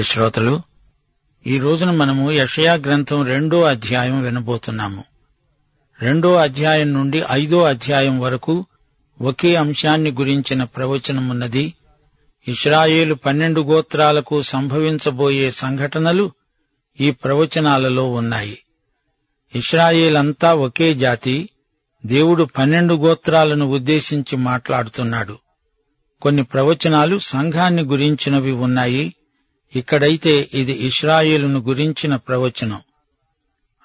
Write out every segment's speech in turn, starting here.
ప్రియ శ్రోతలు ఈ రోజున మనము యషయా గ్రంథం రెండో అధ్యాయం వినబోతున్నాము. రెండో అధ్యాయం నుండి ఐదో అధ్యాయం వరకు ఒకే అంశాన్ని గురించిన ప్రవచనమున్నది ఇస్రాయేలు పన్నెండు గోత్రాలకు సంభవించబోయే సంఘటనలు ఈ ప్రవచనాలలో ఉన్నాయి. ఇస్రాయేలంతా ఒకే జాతి దేవుడు పన్నెండు గోత్రాలను ఉద్దేశించి మాట్లాడుతున్నాడు. కొన్ని ప్రవచనాలు సంఘాన్ని గురించినవి ఉన్నాయి ఇక్కడైతే ఇది ఇస్రాయేలును గురించిన ప్రవచనం.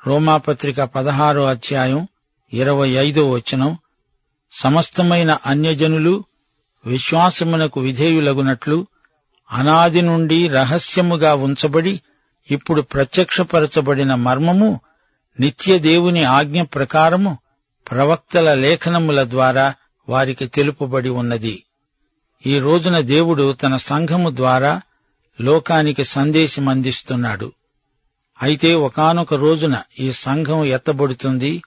రోమాపత్రిక పదహారో అధ్యాయం ఇరవై ఐదో వచనం. సమస్తమైన అన్యజనులు విశ్వాసమునకు విధేయులగునట్లు అనాది నుండి రహస్యముగా ఉంచబడి ఇప్పుడు ప్రత్యక్షపరచబడిన మర్మము నిత్య దేవుని ఆజ్ఞ ప్రకారము ప్రవక్తల లేఖనముల ద్వారా వారికి తెలుపబడి ఉన్నది. ఈ రోజున దేవుడు తన సంఘము ద్వారా లోకానికి సందేశం అందిస్తున్నాడు. అయితే ఒకానొక రోజున ఈ సంఘం ఎత్తబడుతుంది.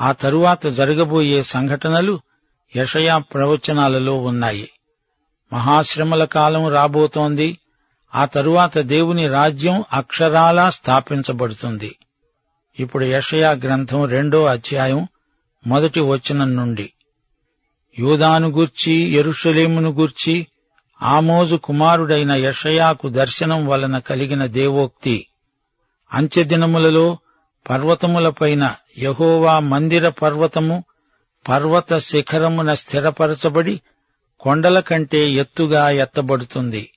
ఆ తరువాత జరగబోయే సంఘటనలు యషయా ప్రవచనాలలో ఉన్నాయి. మహాశ్రమల కాలం రాబోతోంది. ఆ తరువాత దేవుని రాజ్యం అక్షరాలా స్థాపించబడుతుంది. ఇప్పుడు యషయా గ్రంథం రెండో అధ్యాయం మొదటి వచనం నుండి. యూదాను గూర్చి ఎరుషలేమును గూర్చి ఆమోజు కుమారుడైన యషయాకు దర్శనం వలన కలిగిన దేవోక్తి. అంత్యదినములలో పర్వతములపైన యహోవా మందిర పర్వతము పర్వత శిఖరమున స్థిరపరచబడి కొండల కంటే ఎత్తుగా ఎత్తబడుతుంది.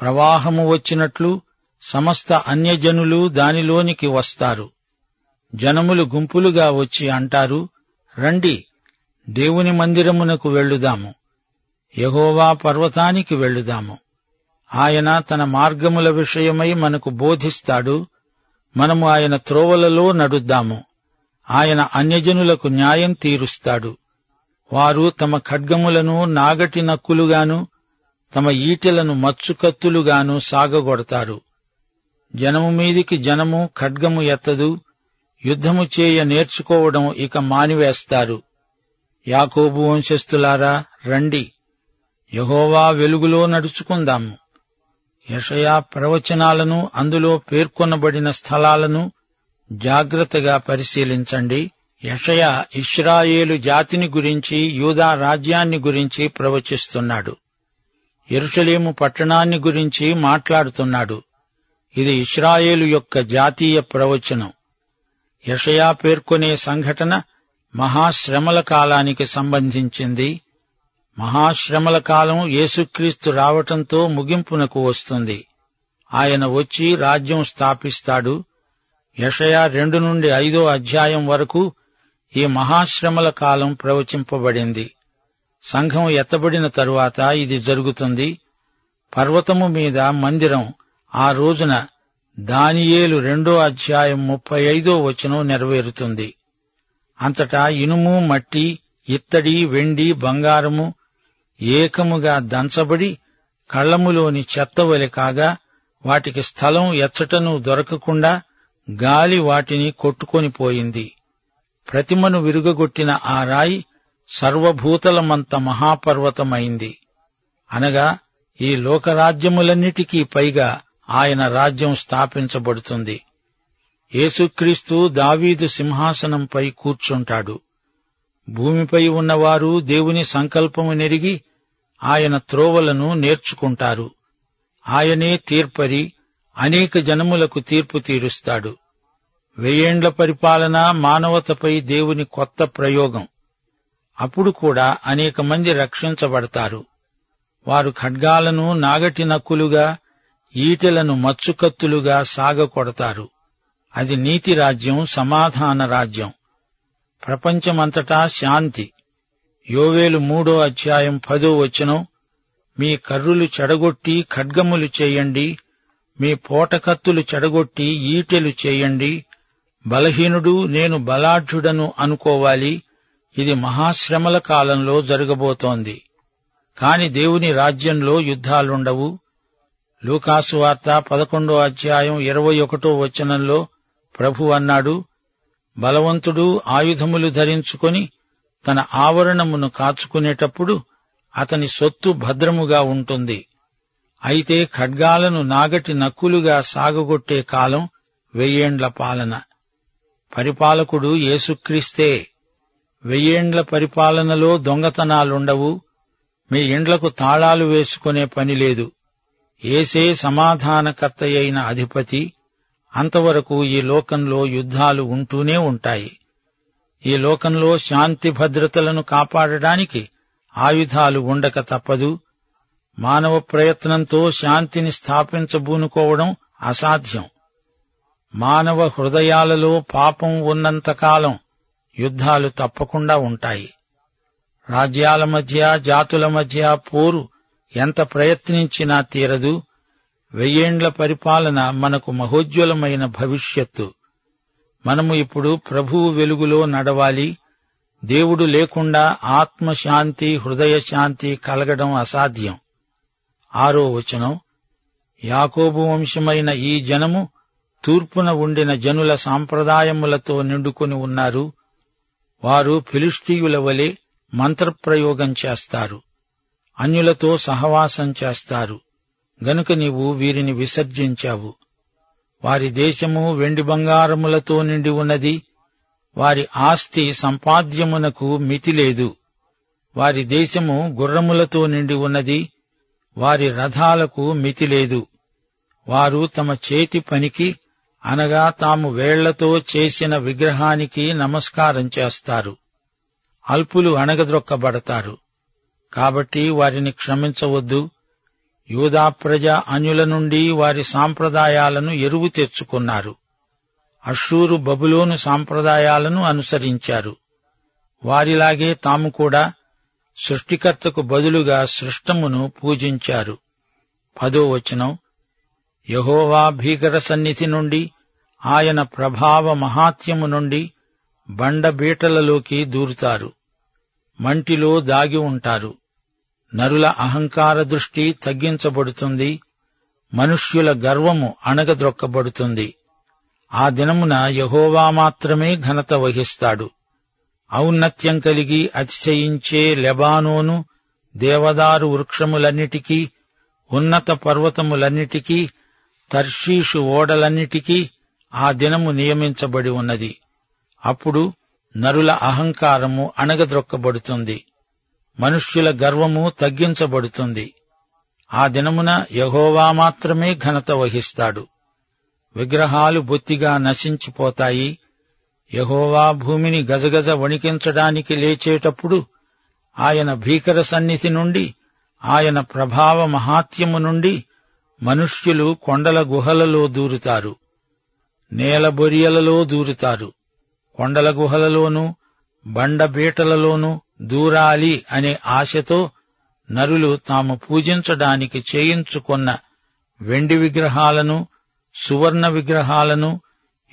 ప్రవాహము వచ్చినట్లు సమస్త అన్యజనులు దానిలోనికి వస్తారు. జనములు గుంపులుగా వచ్చి అంటారు రండి దేవుని మందిరమునకు వెళ్ళుదాము. యహోవా పర్వతానికి వెళ్ళుదాము. ఆయన తన మార్గముల విషయమై మనకు బోధిస్తాడు. మనము ఆయన త్రోవలలో నడుద్దాము. ఆయన అన్యజనులకు న్యాయం తీరుస్తాడు. వారు తమ ఖడ్గములను నాగటి నక్కులుగాను తమ ఈటెలను మచ్చుకత్తులుగాను సాగగొడతారు. జనము మీదికి జనము ఖడ్గము ఎత్తదు. యుద్ధము చేయ నేర్చుకోవడం ఇక మానివేస్తారు. యాకోబు వంశస్థులారా రండి. యహోవా వెలుగులో నడుచుకుందాము. యషయా ప్రవచనాలను అందులో పేర్కొనబడిన స్థలాలను జాగ్రత్తగా పరిశీలించండి. యషయా ఇష్రాయేలు జాతిని గురించి యూదా రాజ్యాన్ని గురించి ప్రవచిస్తున్నాడు. ఎరుషలేము పట్టణాన్ని గురించి మాట్లాడుతున్నాడు. ఇది ఇష్రాయేలు యొక్క జాతీయ ప్రవచనం. యషయా పేర్కొనే సంఘటన మహాశ్రమల కాలానికి సంబంధించింది. మహాశ్రమల కాలం యేసుక్రీస్తు రావటంతో ముగింపునకు వస్తుంది. ఆయన వచ్చి రాజ్యం స్థాపిస్తాడు. యషయా రెండు నుండి ఐదో అధ్యాయం వరకు ఈ మహాశ్రమల కాలం ప్రవచింపబడింది. సంఘం ఎత్తబడిన తరువాత ఇది జరుగుతుంది. పర్వతము మీద మందిరం ఆ రోజున దానియేలు రెండో అధ్యాయం ముప్పై ఐదో వచనం నెరవేరుతుంది. అంతటా ఇనుము మట్టి ఇత్తడి వెండి బంగారము ఏకముగా దంచబడి కళ్ళములోని చెత్తవలె కాగా వాటికి స్థలం ఎచ్చటను దొరకకుండా గాలి వాటిని కొట్టుకొని పోయింది. ప్రతిమను విరుగగొట్టిన ఆ రాయి సర్వభూతలమంత మహాపర్వతమైంది. అనగా ఈ లోకరాజ్యములన్నిటికీ పైగా ఆయన రాజ్యం స్థాపించబడుతుంది. యేసుక్రీస్తు దావీదు సింహాసనంపై కూర్చుంటాడు. భూమిపై ఉన్నవారు దేవుని సంకల్పము నెరిగి ఆయన త్రోవలను నేర్చుకుంటారు. ఆయనే తీర్పరి అనేక జనములకు తీర్పు తీరుస్తాడు. వెయ్యేండ్ల పరిపాలన మానవతపై దేవుని కొత్త ప్రయోగం. అప్పుడు కూడా అనేక మంది రక్షించబడతారు. వారు ఖడ్గాలను నాగటి నక్కులుగా ఈటెలను మచ్చుకత్తులుగా సాగకొడతారు. అది నీతి రాజ్యం సమాధాన రాజ్యం. ప్రపంచమంతటా శాంతి. యోవేలు మూడో అధ్యాయం పదో వచనం మీ కర్రులు చెడగొట్టి ఖడ్గములు చేయండి మీ పోటకత్తులు చెడగొట్టి ఈటెలు చేయండి బలహీనుడు నేను బలాఢ్యుడను అనుకోవాలి ఇది మహాశ్రమల కాలంలో జరగబోతోంది. కాని దేవుని రాజ్యంలో యుద్ధాలుండవు. లూకాసు వార్త పదకొండో అధ్యాయం ఇరవై ఒకటో వచనంలో ప్రభు అన్నాడు బలవంతుడు ఆయుధములు ధరించుకొని తన ఆవరణమును కాచుకునేటప్పుడు అతని సొత్తు భద్రముగా ఉంటుంది. అయితే ఖడ్గాలను నాగటి నక్కులుగా సాగగొట్టే కాలం వెయ్యేండ్ల పాలన. పరిపాలకుడు యేసుక్రీస్తే వెయ్యేండ్ల పరిపాలనలో దొంగతనాలుండవు మీ ఇండ్లకు తాళాలు వేసుకునే పని లేదు. ఏసే సమాధానకర్తయైన అధిపతి అంతవరకు ఈ లోకంలో యుద్ధాలు ఉంటూనే ఉంటాయి. ఈ లోకంలో శాంతి భద్రతలను కాపాడడానికి ఆయుధాలు ఉండక తప్పదు. మానవ ప్రయత్నంతో శాంతిని స్థాపించబూనుకోవడం అసాధ్యం. మానవ హృదయాలలో పాపం ఉన్నంతకాలం యుద్ధాలు తప్పకుండా ఉంటాయి. రాజ్యాల మధ్య జాతుల మధ్య పోరు ఎంత ప్రయత్నించినా తీరదు. వెయ్యేండ్ల పరిపాలన మనకు మహోజ్వలమైన భవిష్యత్తు. మనము ఇప్పుడు ప్రభువు వెలుగులో నడవాలి. దేవుడు లేకుండా ఆత్మశాంతి హృదయ శాంతి కలగడం అసాధ్యం. ఆరో వచనం. యాకోబు వంశమైన ఈ జనము తూర్పున ఉండిన జనుల సాంప్రదాయములతో నిండుకొని ఉన్నారు. వారు ఫిలిస్తీయుల వలె మంత్రప్రయోగం చేస్తారు. అన్యులతో సహవాసం చేస్తారు. గనుక నీవు వీరిని విసర్జించావు. వారి దేశము వెండి బంగారములతో నిండి ఉన్నది. వారి ఆస్తి సంపాద్యమునకు మితి లేదు. వారి దేశము గుర్రములతో నిండి ఉన్నది. వారి రథాలకు మితి లేదు. వారు తమ చేతి పనికి అనగా తాము వేళ్ళతో చేసిన విగ్రహానికి నమస్కారం చేస్తారు. అల్పులు అణగద్రొక్కబడతారు కాబట్టి వారిని క్షమించవద్దు. యూదా ప్రజ అన్యుల నుండి వారి సాంప్రదాయాలను ఎరువు తెచ్చుకున్నారు. అషూరు బబులోను సాంప్రదాయాలను అనుసరించారు. వారిలాగే తాము కూడా సృష్టికర్తకు బదులుగా సృష్టమును పూజించారు. పదో వచనం. యహోవా భీకర సన్నిధి నుండి ఆయన ప్రభావ మహాత్యము నుండి బండబీటలలోకి దూరుతారు. మంటిలో దాగి ఉంటారు. నరుల అహంకార దృష్టి తగ్గించబడుతుంది. మనుష్యుల గర్వము అణగద్రొక్కబడుతుంది ఆ దినమున యహోవా మాత్రమే ఘనత వహిస్తాడు. ఔన్నత్యం కలిగి అతిశయించే లెబానోను దేవదారు వృక్షములన్నిటికీ ఉన్నత పర్వతములన్నిటికీ తర్షీషు ఓడలన్నిటికీ ఆ దినము నియమించబడి ఉన్నది. అప్పుడు నరుల అహంకారము అణగద్రొక్కబడుతుంది మనుష్యుల గర్వము తగ్గించబడుతుంది. ఆ దినమున యహోవా మాత్రమే ఘనత వహిస్తాడు. విగ్రహాలు బొత్తిగా నశించిపోతాయి. యహోవా భూమిని గజగజ వణికించడానికి లేచేటప్పుడు ఆయన భీకర సన్నిధి నుండి ఆయన ప్రభావ మహాత్యము నుండి మనుష్యులు కొండల గుహలలో దూరుతారు. నేల బొరియలలో దూరుతారు. కొండల గుహలలోనూ బండబీటలలోనూ దూరాలి అనే ఆశతో నరులు తాము పూజించడానికి చేయించుకున్న వెండి విగ్రహాలను సువర్ణ విగ్రహాలను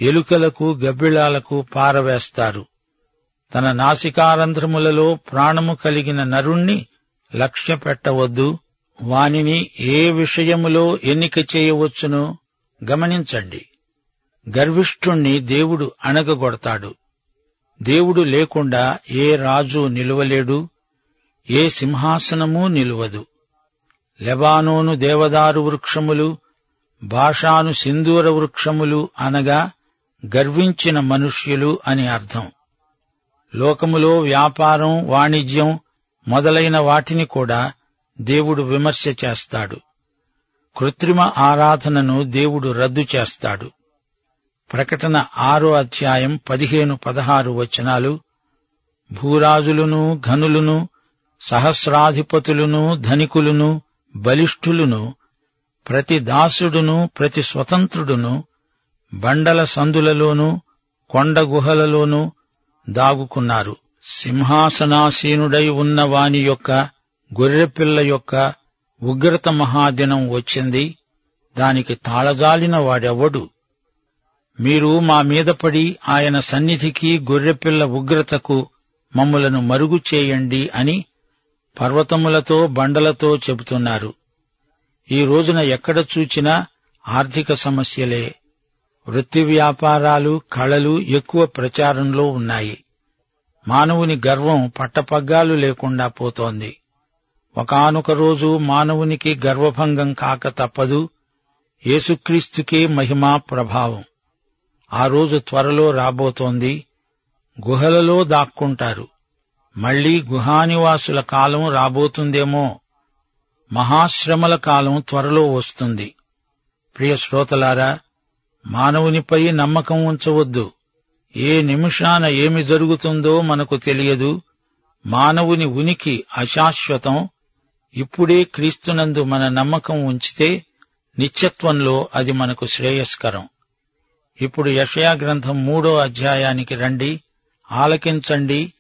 ఎలుకలకు గబ్బిళాలకు పారవేస్తారు. తన నాసికారంధ్రములలో ప్రాణము కలిగిన నరుణ్ణి లక్ష్య పెట్టవద్దు. వానిని ఏ విషయములో ఎన్నిక చేయవచ్చునో గమనించండి. గర్విష్ఠుణ్ణి దేవుడు అణగగొడతాడు. దేవుడు లేకుండా ఏ రాజు నిలువలేడు ఏ సింహాసనమూ నిలువదు. లెబానోను దేవదారు వృక్షములు భాషాను సింధూర వృక్షములు అనగా గర్వించిన మనుష్యులు అని అర్థం. లోకములో వ్యాపారం వాణిజ్యం మొదలైన వాటిని కూడా దేవుడు విమర్శ చేస్తాడు. కృత్రిమ ఆరాధనను దేవుడు రద్దు చేస్తాడు. ప్రకటన ఆరో అధ్యాయం పదిహేను పదహారు వచనాలు. భూరాజులును ఘనులును సహస్రాధిపతులును ధనికులును బలిష్ఠులును ప్రతి దాసుడును ప్రతి స్వతంత్రుడును బండల సందులలోనూ కొండ గుహలలోనూ దాగుకున్నారు. సింహాసనాసీనుడై ఉన్న వాని యొక్క గొర్రెపిల్ల యొక్క ఉగ్రత మహాదినం వచ్చింది. దానికి తాళజాలిన వాడెవడు? మీరు మా మీద పడి ఆయన సన్నిధికి గొర్రెపిల్ల ఉగ్రతకు మమ్ములను మరుగు చేయండి అని పర్వతములతో బండలతో చెబుతున్నారు. ఈ రోజున ఎక్కడ చూచినా ఆర్థిక సమస్యలే. వృత్తి వ్యాపారాలు కళలు ఎక్కువ ప్రచారంలో ఉన్నాయి. మానవుని గర్వం పట్టపగ్గాలు లేకుండా పోతోంది. ఒకానొక రోజు మానవునికి గర్వభంగం కాక తప్పదు. యేసుక్రీస్తుకే మహిమా ప్రభావం. ఆ రోజు త్వరలో రాబోతోంది. గుహలలో దాక్కుంటారు. మళ్ళీ గుహానివాసుల కాలం రాబోతుందేమో. మహాశ్రమల కాలం త్వరలో వస్తుంది. ప్రియ శ్రోతలారా మానవునిపై నమ్మకం ఉంచవద్దు. ఏ నిమిషాన ఏమి జరుగుతుందో మనకు తెలియదు. మానవుని ఉనికి అశాశ్వతం. ఇప్పుడే క్రీస్తునందు మన నమ్మకం ఉంచితే నిత్యత్వంలో అది మనకు శ్రేయస్కరం. ఇప్పుడు యషయా గ్రంథం మూడో అధ్యాయానికి రండి. ఆలకించండి.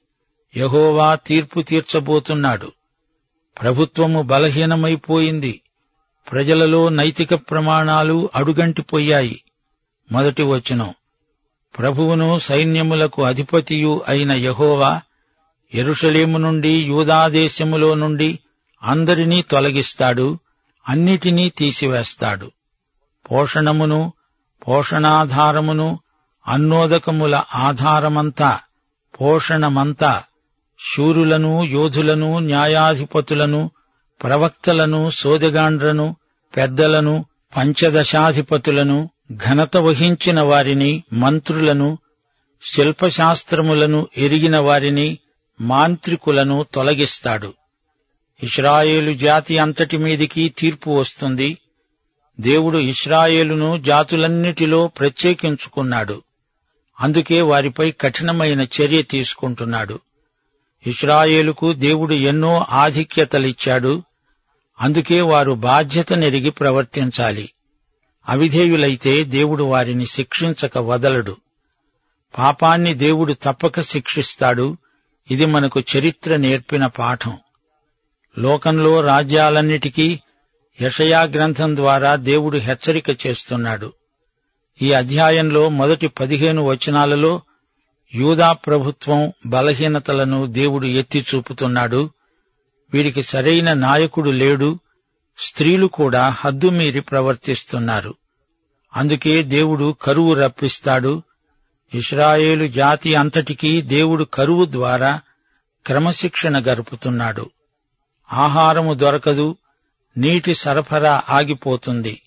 యహోవా తీర్పు తీర్చబోతున్నాడు. ప్రభుత్వము బలహీనమైపోయింది. ప్రజలలో నైతిక ప్రమాణాలు అడుగంటిపోయాయి. మొదటి వచనం. ప్రభువును సైన్యములకు అధిపతియు అయిన యహోవా ఎరుషలేము నుండి యూదాదేశములో నుండి అందరినీ తొలగిస్తాడు. అన్నిటినీ తీసివేస్తాడు. పోషణమును పోషణాధారమును అన్నోదకముల ఆధారమంతా పోషణమంతా శూరులను యోధులను న్యాయాధిపతులను ప్రవక్తలను సోదగాండ్రను పెద్దలను పంచదశాధిపతులను ఘనత వహించిన వారిని మంత్రులను శిల్పశాస్త్రములను ఎరిగిన వారిని మాంత్రికులను తొలగిస్తాడు. ఇస్రాయేలు జాతి అంతటి మీదికి తీర్పు వస్తుంది. దేవుడు ఇస్రాయేలును జాతులన్నిటిలో ప్రత్యేకించుకున్నాడు. అందుకే వారిపై కఠినమైన చర్య తీసుకుంటున్నాడు. ఇస్రాయేలుకు దేవుడు ఎన్నో ఆధిక్యతలిచ్చాడు. అందుకే వారు బాధ్యత నెరిగి ప్రవర్తించాలి. అవిధేయులైతే దేవుడు వారిని శిక్షించక వదలడు. పాపాన్ని దేవుడు తప్పక శిక్షిస్తాడు. ఇది మనకు చరిత్ర నేర్పిన పాఠం. లోకంలో రాజ్యాలన్నిటికీ యషయా గ్రంథం ద్వారా దేవుడు హెచ్చరిక చేస్తున్నాడు. ఈ అధ్యాయంలో మొదటి పదిహేను వచనాలలో యూదా ప్రభుత్వం బలహీనతలను దేవుడు ఎత్తి చూపుతున్నాడు. వీరికి సరైన నాయకుడు లేడు. స్త్రీలు కూడా హద్దుమీరి ప్రవర్తిస్తున్నారు. అందుకే దేవుడు కరువు రప్పిస్తాడు. ఇస్రాయేలు జాతి అంతటికీ దేవుడు కరువు ద్వారా క్రమశిక్షణ గరుపుతున్నాడు. ఆహారము దొరకదు. నీటి సరఫరా ఆగిపోతుంది.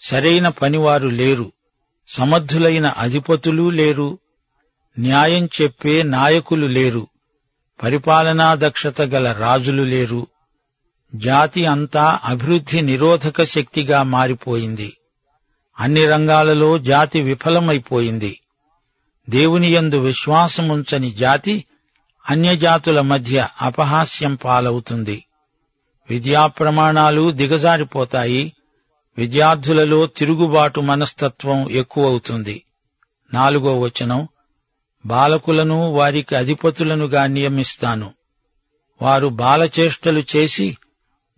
సరైన పనివారు లేరు. సమర్థులైన అధిపతులు లేరు. న్యాయం చెప్పే నాయకులు లేరు. పరిపాలనా దక్షత గల రాజులు లేరు. జాతి అంతా అభివృద్ధి నిరోధక శక్తిగా మారిపోయింది. అన్ని రంగాలలో జాతి విఫలమైపోయింది. దేవుని యందు విశ్వాసముంచని జాతి అన్యజాతుల మధ్య అపహాస్యం పాలవుతుంది. విద్యా ప్రమాణాలు దిగజారిపోతాయి. విద్యార్థులలో తిరుగుబాటు మనస్తత్వం ఎక్కువవుతుంది. నాలుగో వచనం. బాలకులను వారికి అధిపతులనుగా నియమిస్తాను. వారు బాలచేష్టలు చేసి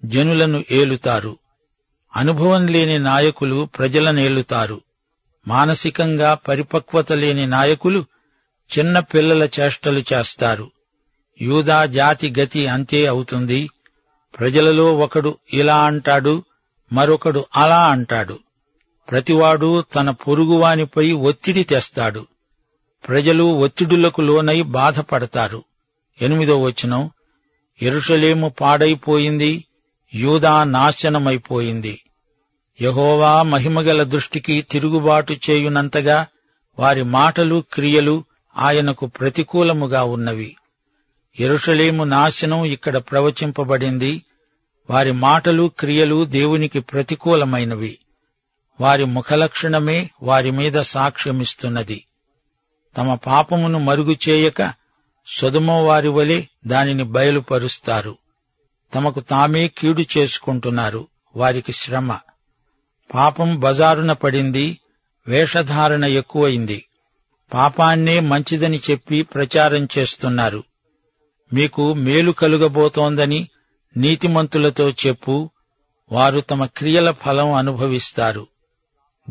జనులను ఏలుతారు. అనుభవం లేని నాయకులు ప్రజలనేలుతారు మానసికంగా పరిపక్వత లేని నాయకులు చిన్న పిల్లల చేష్టలు చేస్తారు. యూదా జాతి గతి అంతే అవుతుంది. ప్రజలలో ఒకడు ఇలా అంటాడు మరొకడు అలా అంటాడు. ప్రతివాడు తన పొరుగువానిపై ఒత్తిడి తెస్తాడు. ప్రజలు ఒత్తిడులకు లోనై బాధపడతారు. ఎనిమిదో వచనం ఎరుషలేము పాడైపోయింది యూదా నాశనమైపోయింది. యహోవా మహిమగల దృష్టికి తిరుగుబాటు చేయునంతగా వారి మాటలు క్రియలు ఆయనకు ప్రతికూలముగా ఉన్నవి. ఎరుషలేము నాశనం ఇక్కడ ప్రవచింపబడింది. వారి మాటలు క్రియలు దేవునికి ప్రతికూలమైనవి. వారి ముఖలక్షణమే వారి మీద సాక్ష్యమిస్తున్నది. తమ పాపమును మరుగు చేయక వారి వలె దానిని బయలుపరుస్తారు. తమకు తామే కీడు చేసుకుంటున్నారు. వారికి శ్రమ. పాపం బజారున పడింది వేషధారణ ఎక్కువైంది. పాపాన్నే మంచిదని చెప్పి ప్రచారం చేస్తున్నారు. మీకు మేలు కలుగబోతోందని నీతిమంతులతో చెప్పు వారు తమ క్రియల ఫలం అనుభవిస్తారు.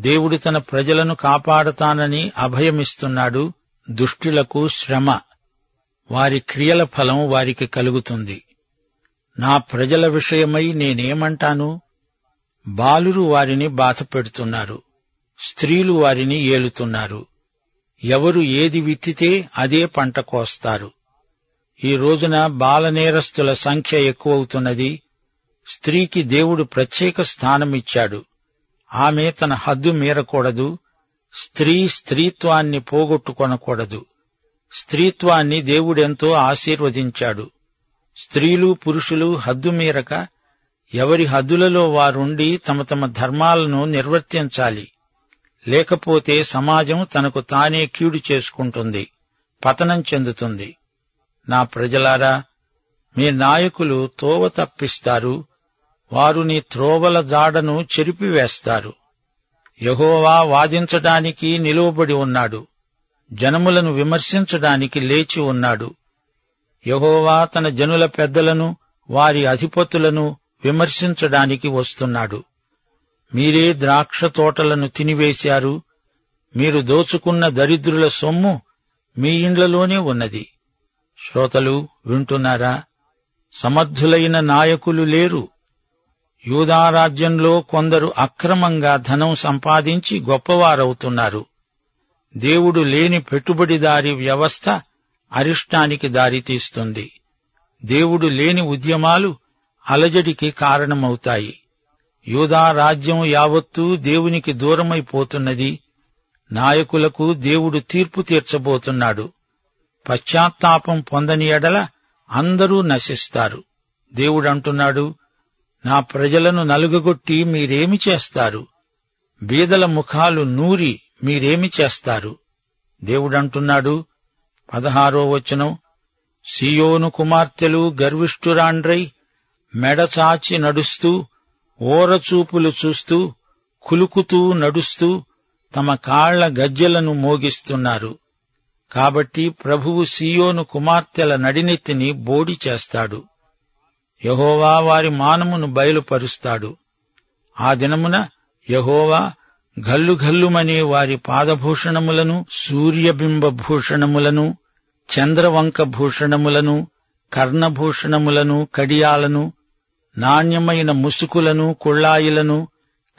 దేవుడు తన ప్రజలను కాపాడతానని అభయమిస్తున్నాడు దుష్టులకు శ్రమ. వారి క్రియల ఫలం వారికి కలుగుతుంది. నా ప్రజల విషయమై నేనేమంటాను? బాలురు వారిని బాధపెడుతున్నారు స్త్రీలు వారిని ఏలుతున్నారు. ఎవరు ఏది విత్తితే అదే పంట కోస్తారు. ఈ రోజున బాలనేరస్తుల సంఖ్య ఎక్కువవుతున్నది. స్త్రీకి దేవుడు ప్రత్యేక స్థానమిచ్చాడు. ఆమె తన హద్దు మీరకూడదు. స్త్రీ స్త్రీత్వాన్ని పోగొట్టుకొనకూడదు. స్త్రీత్వాన్ని దేవుడెంతో ఆశీర్వదించాడు. స్త్రీలు పురుషులు హద్దు మీరక ఎవరి హద్దులలో వారుండి తమ తమ ధర్మాలను నిర్వర్తించాలి. లేకపోతే సమాజం తనకు తానే కీడు చేసుకుంటుంది పతనం చెందుతుంది. నా ప్రజలారా మీ నాయకులు తోవ తప్పిస్తారు వారు నీ త్రోవల జాడను చెరిపివేస్తారు. యహోవా వాదించడానికి నిలువబడి ఉన్నాడు జనములను విమర్శించడానికి లేచి ఉన్నాడు. యహోవా తన జనుల పెద్దలను వారి అధిపతులను విమర్శించడానికి వస్తున్నాడు. మీరే ద్రాక్ష తోటలను తినివేశారు మీరు దోచుకున్న దరిద్రుల సొమ్ము మీ ఇండ్లలోనే ఉన్నది. శ్రోతలు వింటున్నారా? సమర్థులైన నాయకులు లేరు. యూదారాజ్యంలో కొందరు అక్రమంగా ధనం సంపాదించి గొప్పవారవుతున్నారు. దేవుడు లేని పెట్టుబడిదారి వ్యవస్థ అరిష్టానికి దారితీస్తుంది. దేవుడు లేని ఉద్యమాలు అలజడికి కారణమవుతాయి. యూదా రాజ్యం యావత్తూ దేవునికి దూరమైపోతున్నది. నాయకులకు దేవుడు తీర్పు తీర్చబోతున్నాడు. పశ్చాత్తాపం పొందని ఎడల అందరూ నశిస్తారు. దేవుడంటున్నాడు నా ప్రజలను నలుగగొట్టి మీరేమి చేస్తారు? బీదల ముఖాలు నూరి మీరేమి చేస్తారు? దేవుడంటున్నాడు పదహారో వచనం సియోను కుమార్తెలు గర్విష్ఠురాండ్రై మెడచాచి నడుస్తూ ఓరచూపులు చూస్తూ కులుకుతూ నడుస్తూ తమ కాళ్ళ గజ్జెలను మోగిస్తున్నారు. కాబట్టి ప్రభువు సియోను కుమార్తెల నడినెత్తిని బోడి చేస్తాడు. యహోవా వారి మానమును బయలుపరుస్తాడు. ఆ దినమున యహోవా ఘల్లుఘల్లుమనే వారి పాదభూషణములను సూర్యబింబ భూషణములను చంద్రవంక భూషణములను కర్ణభూషణములను కడియాలను నాణ్యమైన ముసుకులను కుళ్ళాయిలను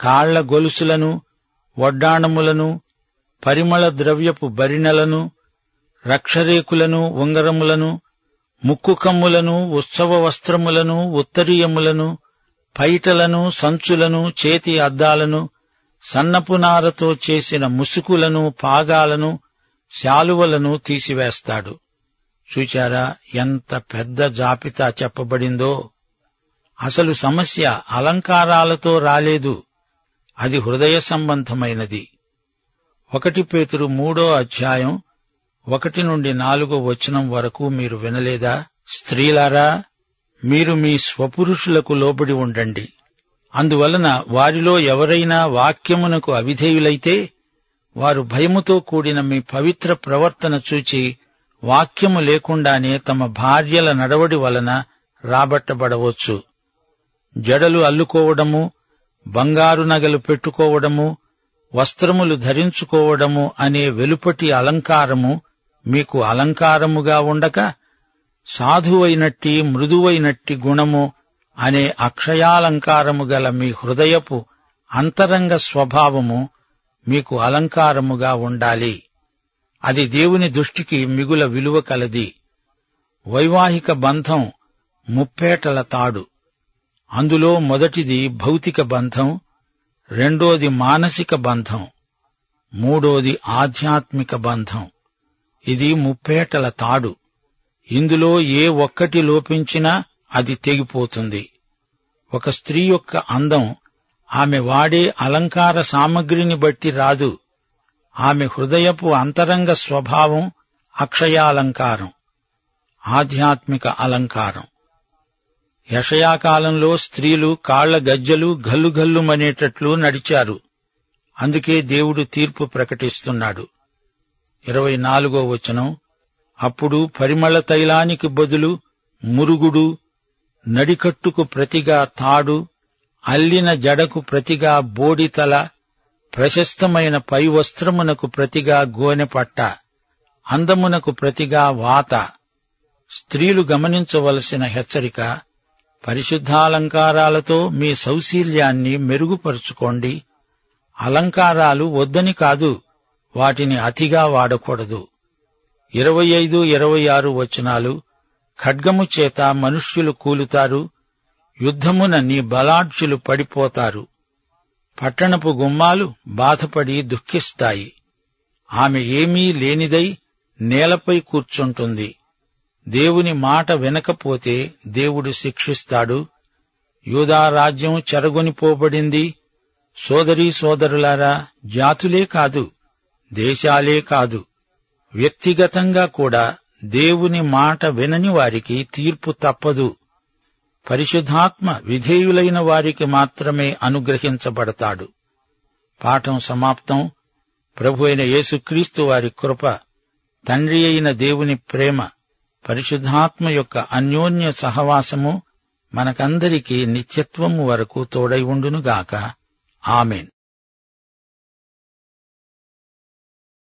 కాళ్ళ గొలుసులను వడ్డాణములను పరిమళ ద్రవ్యపు బరిణలను రక్షరేకులను ఉంగరములను ముక్కు కమ్ములను ఉత్సవ వస్త్రములను ఉత్తరీయములను పైటలను సంచులను చేతి అద్దాలను సన్నపునారతో చేసిన ముసుకులను పాగాలను శాలువలను తీసివేస్తాడు. చూచారా ఎంత పెద్ద జాబితా చెప్పబడిందో. అసలు సమస్య అలంకారాలతో రాలేదు. అది హృదయ సంబంధమైనది. ఒకటి పేతురు మూడో అధ్యాయం ఒకటి నుండి నాలుగో వచనం వరకు మీరు వినలేదా? స్త్రీలారా మీరు మీ స్వపురుషులకు లోబడి ఉండండి. అందువలన వారిలో ఎవరైనా వాక్యమునకు అవిధేయులైతే వారు భయముతో కూడిన మీ పవిత్ర ప్రవర్తన చూచి వాక్యము లేకుండానే తమ భార్యల నడవడి వలన రాబట్టబడవచ్చు. జడలు అల్లుకోవడము బంగారు నగలు పెట్టుకోవడము వస్త్రములు ధరించుకోవడము అనే వెలుపటి అలంకారము మీకు అలంకారముగా ఉండక సాధువైనట్టి మృదువైనట్టి గుణము అనే అక్షయాలంకారము గల మీ హృదయపు అంతరంగ స్వభావము మీకు అలంకారముగా ఉండాలి. అది దేవుని దృష్టికి మిగుల విలువ కలది. వైవాహిక బంధం ముప్పేటల తాడు. అందులో మొదటిది భౌతిక బంధం రెండోది మానసిక బంధం మూడోది ఆధ్యాత్మిక బంధం. ఇది ముప్పేటల తాడు. ఇందులో ఏ ఒక్కటి లోపించినా అది తెగిపోతుంది. ఒక స్త్రీ యొక్క అందం ఆమె వాడే అలంకార సామగ్రిని బట్టి రాదు. ఆమె హృదయపు అంతరంగ స్వభావం అక్షయాలంకారం ఆధ్యాత్మిక అలంకారం. యషయాకాలంలో స్త్రీలు కాళ్ళ గజ్జలు గల్లుగల్లుమనేటట్లు నడిచారు. అందుకే దేవుడు తీర్పు ప్రకటిస్తున్నాడు. ఇరవై నాలుగో వచనం. అప్పుడు పరిమళ తైలానికి బదులు మురుగుడు నడికట్టుకు ప్రతిగా తాడు అల్లిన జడకు ప్రతిగా బోడితల ప్రశస్తమైన పై వస్త్రమునకు ప్రతిగా గోనెపట్ట అందమునకు ప్రతిగా వాత. స్త్రీలు గమనించవలసిన హెచ్చరిక పరిశుద్ధాలంకారాలతో మీ సౌశీల్యాన్ని మెరుగుపరుచుకోండి. అలంకారాలు వద్దని కాదు. వాటిని అతిగా వాడకూడదు. ఇరవై ఐదు ఇరవై ఆరు వచనాలు ఖడ్గము చేత మనుష్యులు కూలుతారు యుద్ధమున నీ బలాఢ్యులు పడిపోతారు. పట్టణపు గుమ్మాలు బాధపడి దుఃఖిస్తాయి. ఆమె ఏమీ లేనిదై నేలపై కూర్చుంటుంది. దేవుని మాట వినకపోతే దేవుడు శిక్షిస్తాడు. యూదారాజ్యం చెరగొనిపోబడింది. సోదరీ సోదరులారా జాతులే కాదు దేశాలే కాదు వ్యక్తిగతంగా కూడా దేవుని మాట వినని వారికి తీర్పు తప్పదు. పరిశుద్ధాత్మ విధేయులైన వారికి మాత్రమే అనుగ్రహించబడతాడు. పాఠం సమాప్తం. ప్రభు అయిన యేసుక్రీస్తు వారి కృప తండ్రి అయిన దేవుని ప్రేమ పరిశుద్ధాత్మ యొక్క అన్యోన్య సహవాసము మనకందరికీ నిత్యత్వము వరకు తోడై ఉండునుగాక. ఆమెన్.